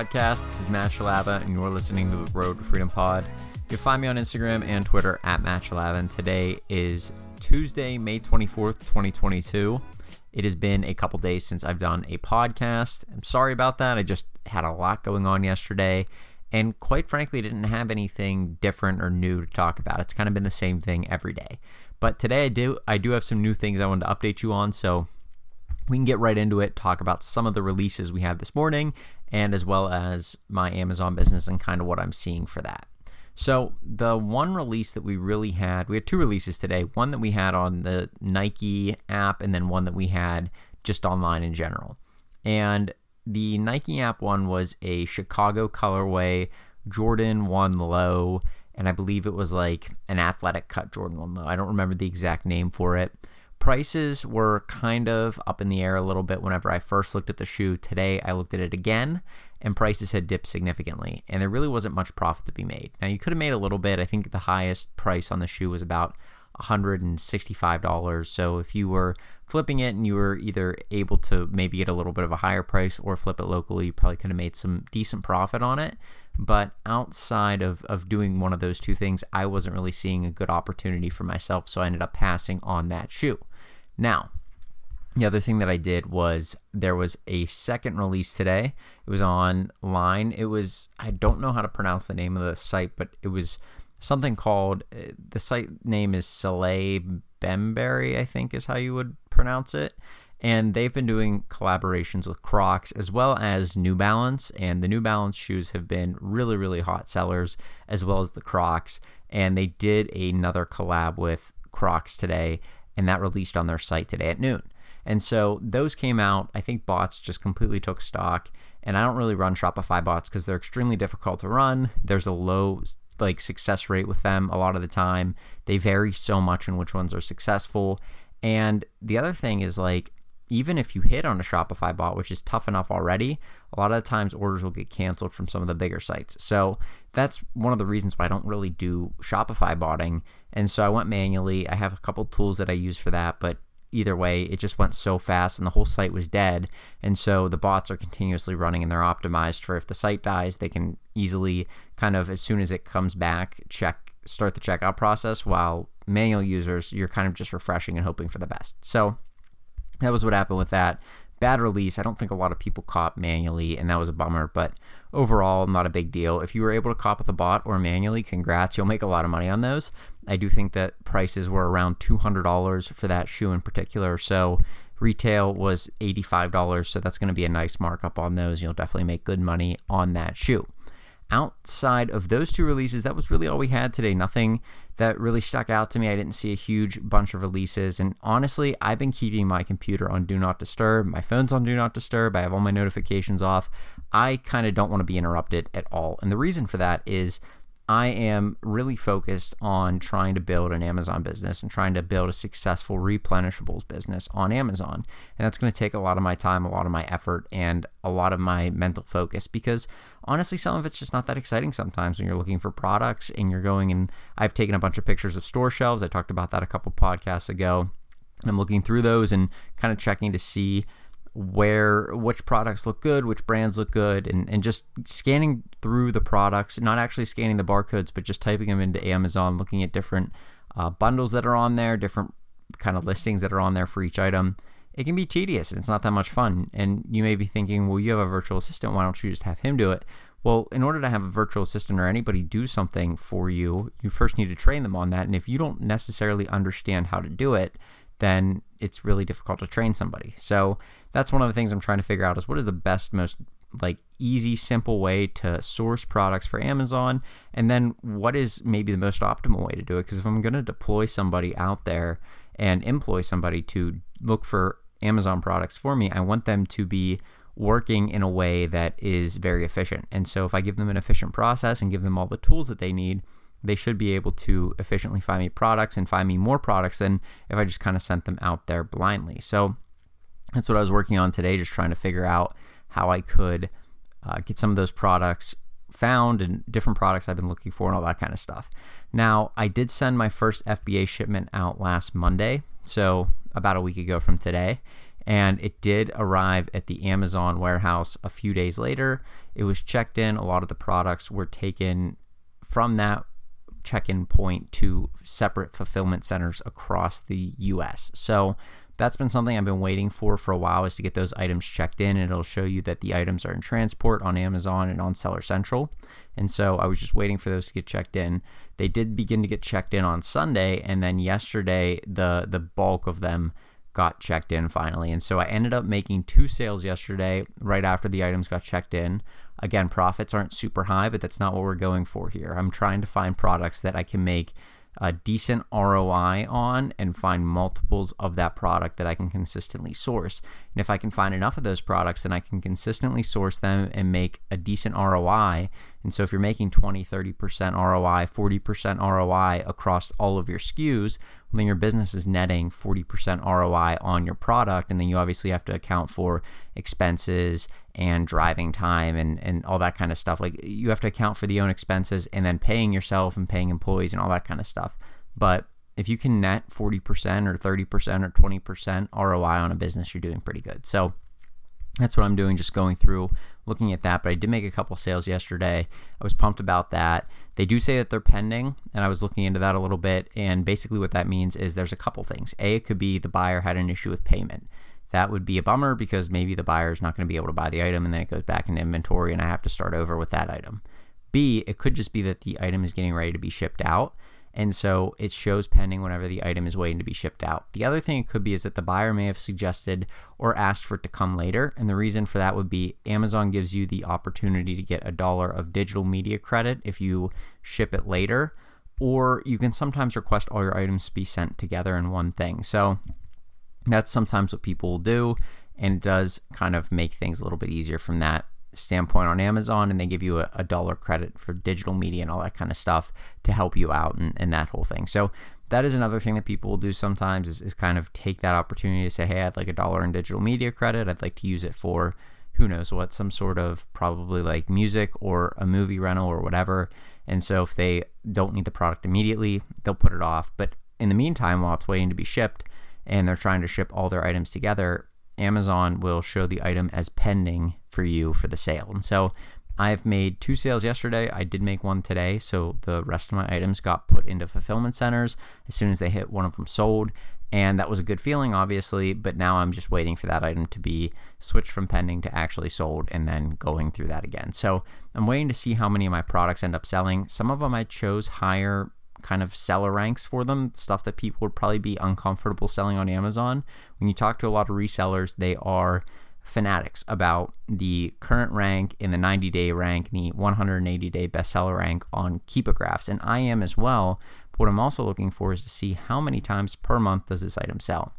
podcast? This is Matt Shalava, and you're listening to the Road to Freedom Pod. You can find me on Instagram and Twitter at Matt Shalava, and today is Tuesday, May 24th, 2022. It has been a couple days since I've done a podcast. I'm sorry about that. I just had a lot going on yesterday, and quite frankly, didn't have anything different or new to talk about. It's kind of been the same thing every day. But today I do I do have some new things I wanted to update you on, so we can get right into it, talk about some of the releases we had this morning, and as well as my Amazon business and kind of what I'm seeing for that. So, the one release that we really had, we had two releases today one that we had on the Nike app, and then one that we had just online in general. And the Nike app one was a Chicago colorway Jordan 1 low, and I believe it was like an athletic cut Jordan 1 low. I don't remember the exact name for it. Prices were kind of up in the air a little bit whenever I first looked at the shoe. Today I looked at it again and prices had dipped significantly and there really wasn't much profit to be made. Now you could have made a little bit. I think the highest price on the shoe was about $165. So if you were flipping it and you were either able to maybe get a little bit of a higher price or flip it locally, you probably could have made some decent profit on it. But outside of, of doing one of those two things, I wasn't really seeing a good opportunity for myself. So I ended up passing on that shoe. Now, the other thing that I did was there was a second release today. It was online. It was, I don't know how to pronounce the name of the site, but it was something called, uh, the site name is Soleil Bembury, I think is how you would pronounce it. And they've been doing collaborations with Crocs as well as New Balance. And the New Balance shoes have been really, really hot sellers, as well as the Crocs. And they did another collab with Crocs today and that released on their site today at noon. And so those came out. I think bots just completely took stock. And I don't really run Shopify bots because they're extremely difficult to run. There's a low like success rate with them a lot of the time. They vary so much in which ones are successful. And the other thing is like even if you hit on a Shopify bot, which is tough enough already, a lot of times orders will get canceled from some of the bigger sites. So that's one of the reasons why I don't really do Shopify botting. And so I went manually. I have a couple tools that I use for that, but either way, it just went so fast and the whole site was dead. And so the bots are continuously running and they're optimized for if the site dies, they can easily kind of, as soon as it comes back, check, start the checkout process. While manual users, you're kind of just refreshing and hoping for the best. So that was what happened with that. Bad release. I don't think a lot of people caught manually, and that was a bummer, but overall, not a big deal. If you were able to cop with a bot or manually, congrats. You'll make a lot of money on those. I do think that prices were around $200 for that shoe in particular. So retail was $85. So that's going to be a nice markup on those. You'll definitely make good money on that shoe outside of those two releases, that was really all we had today. Nothing that really stuck out to me. I didn't see a huge bunch of releases. And honestly, I've been keeping my computer on Do Not Disturb. My phone's on Do Not Disturb. I have all my notifications off. I kind of don't want to be interrupted at all. And the reason for that is I am really focused on trying to build an Amazon business and trying to build a successful replenishables business on Amazon. And that's going to take a lot of my time, a lot of my effort, and a lot of my mental focus because honestly, some of it's just not that exciting sometimes when you're looking for products and you're going and I've taken a bunch of pictures of store shelves. I talked about that a couple podcasts ago. I'm looking through those and kind of checking to see where which products look good, which brands look good, and, and just scanning through the products, not actually scanning the barcodes, but just typing them into Amazon, looking at different uh, bundles that are on there, different kind of listings that are on there for each item. It can be tedious and it's not that much fun. And you may be thinking, well, you have a virtual assistant. Why don't you just have him do it? Well, in order to have a virtual assistant or anybody do something for you, you first need to train them on that. And if you don't necessarily understand how to do it, then it's really difficult to train somebody. So that's one of the things I'm trying to figure out is what is the best, most like easy, simple way to source products for Amazon, and then what is maybe the most optimal way to do it. Because if I'm going to deploy somebody out there and employ somebody to look for Amazon products for me, I want them to be working in a way that is very efficient. And so if I give them an efficient process and give them all the tools that they need, they should be able to efficiently find me products and find me more products than if I just kind of sent them out there blindly. So that's what I was working on today, just trying to figure out how I could uh, get some of those products found and different products I've been looking for and all that kind of stuff. Now, I did send my first FBA shipment out last Monday, so about a week ago from today. and it did arrive at the Amazon warehouse a few days later. It was checked in. A lot of the products were taken from that check in point to separate fulfillment centers across the US. So that's been something I've been waiting for for a while is to get those items checked in and it'll show you that the items are in transport on Amazon and on Seller Central. And so I was just waiting for those to get checked in. They did begin to get checked in on Sunday and then yesterday the the bulk of them got checked in finally. And so I ended up making two sales yesterday right after the items got checked in. Again, profits aren't super high, but that's not what we're going for here. I'm trying to find products that I can make a decent ROI on and find multiples of that product that I can consistently source. And if I can find enough of those products, then I can consistently source them and make a decent ROI. And so if you're making 20, 30% ROI, 40% ROI across all of your SKUs, well, then your business is netting 40% ROI on your product. And then you obviously have to account for expenses and driving time and, and all that kind of stuff. Like you have to account for the own expenses and then paying yourself and paying employees and all that kind of stuff. But if you can net 40% or 30% or 20% ROI on a business, you're doing pretty good. So that's what I'm doing, just going through looking at that. But I did make a couple sales yesterday. I was pumped about that. They do say that they're pending, and I was looking into that a little bit. And basically, what that means is there's a couple things. A, it could be the buyer had an issue with payment that would be a bummer because maybe the buyer is not going to be able to buy the item and then it goes back into inventory and I have to start over with that item. B, it could just be that the item is getting ready to be shipped out. And so it shows pending whenever the item is waiting to be shipped out. The other thing it could be is that the buyer may have suggested or asked for it to come later. And the reason for that would be Amazon gives you the opportunity to get a dollar of digital media credit if you ship it later. Or you can sometimes request all your items to be sent together in one thing. So that's sometimes what people will do, and does kind of make things a little bit easier from that standpoint on Amazon, and they give you a, a dollar credit for digital media and all that kind of stuff to help you out and, and that whole thing. So that is another thing that people will do sometimes is, is kind of take that opportunity to say, hey, I'd like a dollar in digital media credit. I'd like to use it for who knows what, some sort of probably like music or a movie rental or whatever. And so if they don't need the product immediately, they'll put it off. But in the meantime, while it's waiting to be shipped, and they're trying to ship all their items together, Amazon will show the item as pending for you for the sale. And so I've made two sales yesterday. I did make one today. So the rest of my items got put into fulfillment centers as soon as they hit one of them sold. And that was a good feeling, obviously. But now I'm just waiting for that item to be switched from pending to actually sold and then going through that again. So I'm waiting to see how many of my products end up selling. Some of them I chose higher kind of seller ranks for them, stuff that people would probably be uncomfortable selling on Amazon. When you talk to a lot of resellers, they are fanatics about the current rank in the 90 day rank and the 180 day bestseller rank on Keepa graphs. And I am as well. But what I'm also looking for is to see how many times per month does this item sell.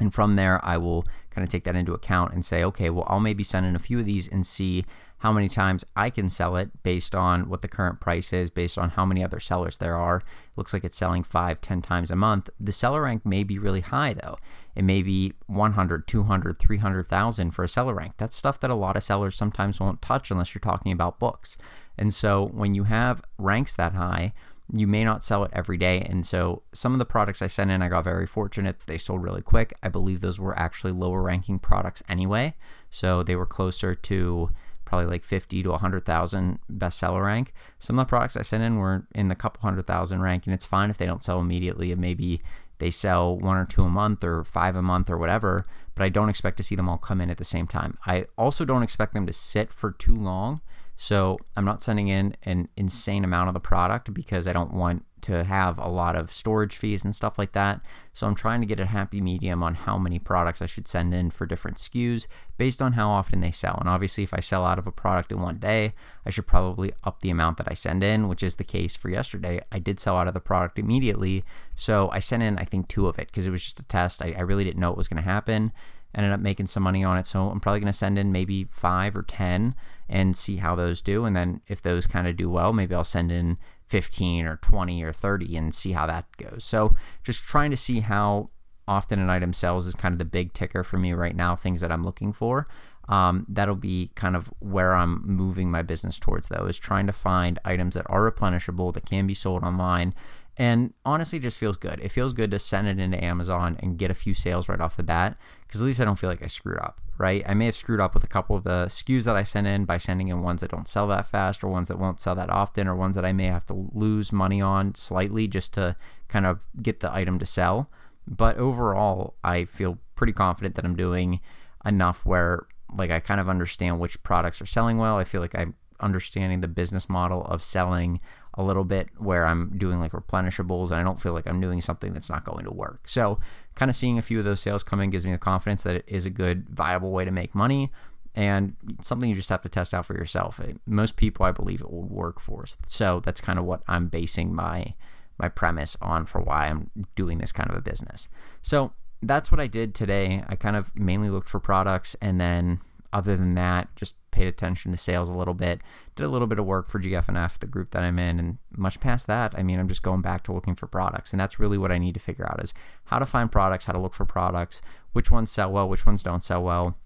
And from there, I will kind of take that into account and say, okay, well, I'll maybe send in a few of these and see how many times I can sell it based on what the current price is, based on how many other sellers there are. It looks like it's selling five, ten times a month. The seller rank may be really high though. It may be 100, 200, 300,000 for a seller rank. That's stuff that a lot of sellers sometimes won't touch unless you're talking about books. And so when you have ranks that high, you may not sell it every day. And so some of the products I sent in, I got very fortunate. They sold really quick. I believe those were actually lower ranking products anyway. So they were closer to probably like 50 to 100,000 bestseller rank. Some of the products I sent in were in the couple hundred thousand rank, and it's fine if they don't sell immediately and maybe they sell one or two a month or five a month or whatever, but I don't expect to see them all come in at the same time. I also don't expect them to sit for too long so I'm not sending in an insane amount of the product because I don't want to have a lot of storage fees and stuff like that. So I'm trying to get a happy medium on how many products I should send in for different SKUs based on how often they sell. And obviously, if I sell out of a product in one day, I should probably up the amount that I send in, which is the case for yesterday. I did sell out of the product immediately. So I sent in, I think, two of it because it was just a test. I, I really didn't know what was going to happen ended up making some money on it. So I'm probably going to send in maybe five or 10 and see how those do. And then if those kind of do well, maybe I'll send in 15 or 20 or 30 and see how that goes. So just trying to see how often an item sells is kind of the big ticker for me right now, things that I'm looking for. Um, that'll be kind of where I'm moving my business towards, though, is trying to find items that are replenishable, that can be sold online, And honestly, just feels good. It feels good to send it into Amazon and get a few sales right off the bat because at least I don't feel like I screwed up, right? I may have screwed up with a couple of the SKUs that I sent in by sending in ones that don't sell that fast or ones that won't sell that often or ones that I may have to lose money on slightly just to kind of get the item to sell. But overall, I feel pretty confident that I'm doing enough where like I kind of understand which products are selling well. I feel like I'm understanding the business model of selling a little bit where I'm doing like replenishables and I don't feel like I'm doing something that's not going to work. So, kind of seeing a few of those sales come in gives me the confidence that it is a good, viable way to make money and something you just have to test out for yourself. Most people, I believe, it will work for. So, that's kind of what I'm basing my my premise on for why I'm doing this kind of a business. So, that's what I did today. I kind of mainly looked for products and then other than that, just paid attention to sales a little bit, did a little bit of work for GFNF, the group that I'm in, and much past that, I mean, I'm just going back to looking for products. And that's really what I need to figure out is how to find products, how to look for products, which ones sell well, which ones don't sell well,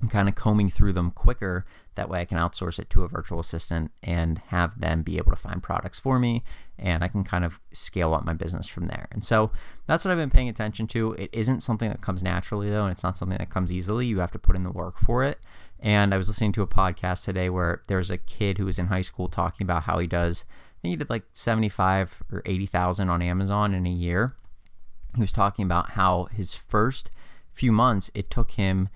and kind of combing through them quicker. That way I can outsource it to a virtual assistant and have them be able to find products for me and I can kind of scale up my business from there. And so that's what I've been paying attention to. It isn't something that comes naturally though, and it's not something that comes easily. You have to put in the work for it. And I was listening to a podcast today where there's a kid who was in high school talking about how he does, I think he did like 75 or 80,000 on Amazon in a year. He was talking about how his first few months, it took him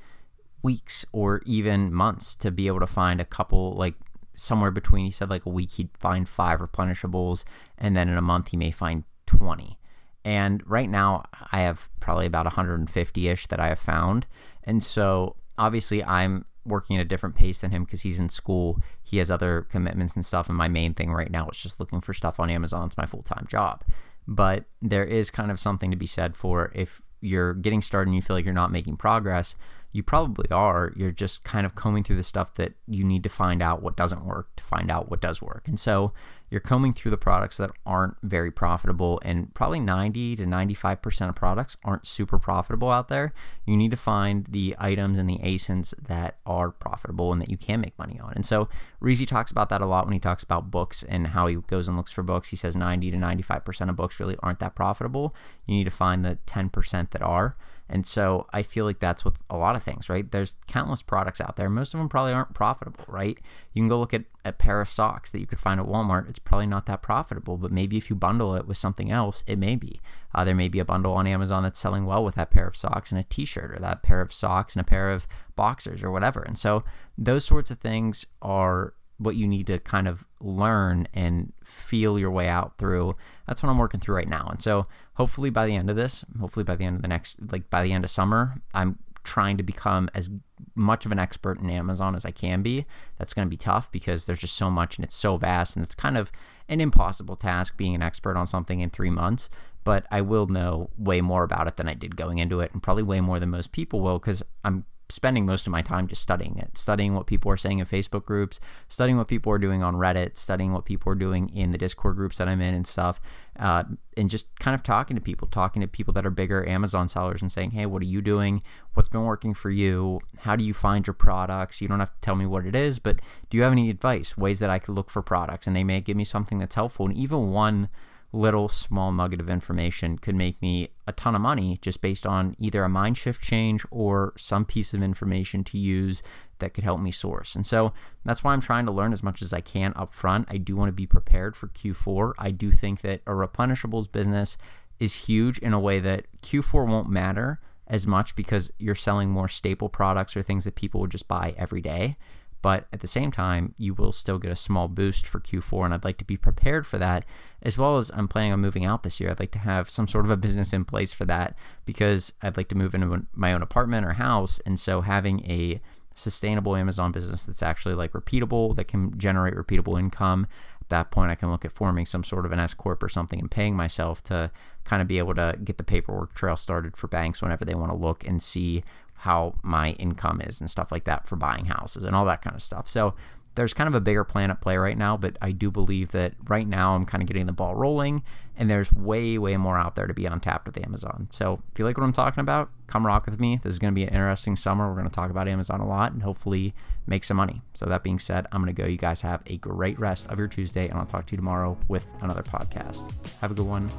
weeks or even months to be able to find a couple, like somewhere between, he said like a week he'd find five replenishables, and then in a month he may find 20. And right now I have probably about 150 ish that I have found. And so obviously I'm working at a different pace than him because he's in school. He has other commitments and stuff. And my main thing right now is just looking for stuff on Amazon. It's my full time job. But there is kind of something to be said for if you're getting started and you feel like you're not making progress, you probably are. You're just kind of combing through the stuff that you need to find out what doesn't work to find out what does work. And so you're combing through the products that aren't very profitable, and probably 90 to 95% of products aren't super profitable out there. You need to find the items and the ASINs that are profitable and that you can make money on. And so Reezy talks about that a lot when he talks about books and how he goes and looks for books. He says 90 to 95% of books really aren't that profitable. You need to find the 10% that are. And so I feel like that's with a lot of things, right? There's countless products out there. Most of them probably aren't profitable, right? You can go look at a pair of socks that you could find at Walmart. It's probably not that profitable, but maybe if you bundle it with something else, it may be. Uh, there may be a bundle on Amazon that's selling well with that pair of socks and a t shirt, or that pair of socks and a pair of boxers, or whatever. And so those sorts of things are what you need to kind of learn and feel your way out through. That's what I'm working through right now. And so hopefully by the end of this, hopefully by the end of the next, like by the end of summer, I'm trying to become as much of an expert in Amazon as I can be. That's going to be tough because there's just so much and it's so vast and it's kind of an impossible task being an expert on something in three months. But I will know way more about it than I did going into it, and probably way more than most people will because I'm spending most of my time just studying it, studying what people are saying in Facebook groups, studying what people are doing on Reddit, studying what people are doing in the Discord groups that I'm in and stuff, uh, and just kind of talking to people, talking to people that are bigger Amazon sellers and saying, hey, what are you doing? What's been working for you? How do you find your products? You don't have to tell me what it is, but do you have any advice, ways that I could look for products? And they may give me something that's helpful. And even one little small nugget of information could make me a ton of money just based on either a mind shift change or some piece of information to use that could help me source. And so that's why I'm trying to learn as much as I can up front. I do want to be prepared for Q4. I do think that a replenishables business is huge in a way that Q4 won't matter as much because you're selling more staple products or things that people would just buy every day. But at the same time, you will still get a small boost for Q4, and I'd like to be prepared for that. As well as I'm planning on moving out this year, I'd like to have some sort of a business in place for that because I'd like to move into my own apartment or house. And so having a sustainable Amazon business that's actually like repeatable, that can generate repeatable income. At that point, I can look at forming some sort of an S corp or something and paying myself to kind of be able to get the paperwork trail started for banks whenever they want to look and see how my income is and stuff like that for buying houses and all that kind of stuff. So there's kind of a bigger plan at play right now, but I do believe that right now I'm kind of getting the ball rolling, and there's way, way more out there to be untapped with Amazon. So if you like what I'm talking about, come rock with me. This is going to be an interesting summer. We're going to talk about Amazon a lot and hopefully make some money. So that being said, I'm going to go. You guys have a great rest of your Tuesday, and I'll talk to you tomorrow with another podcast. Have a good one.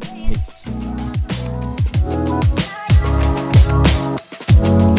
Peace. Thank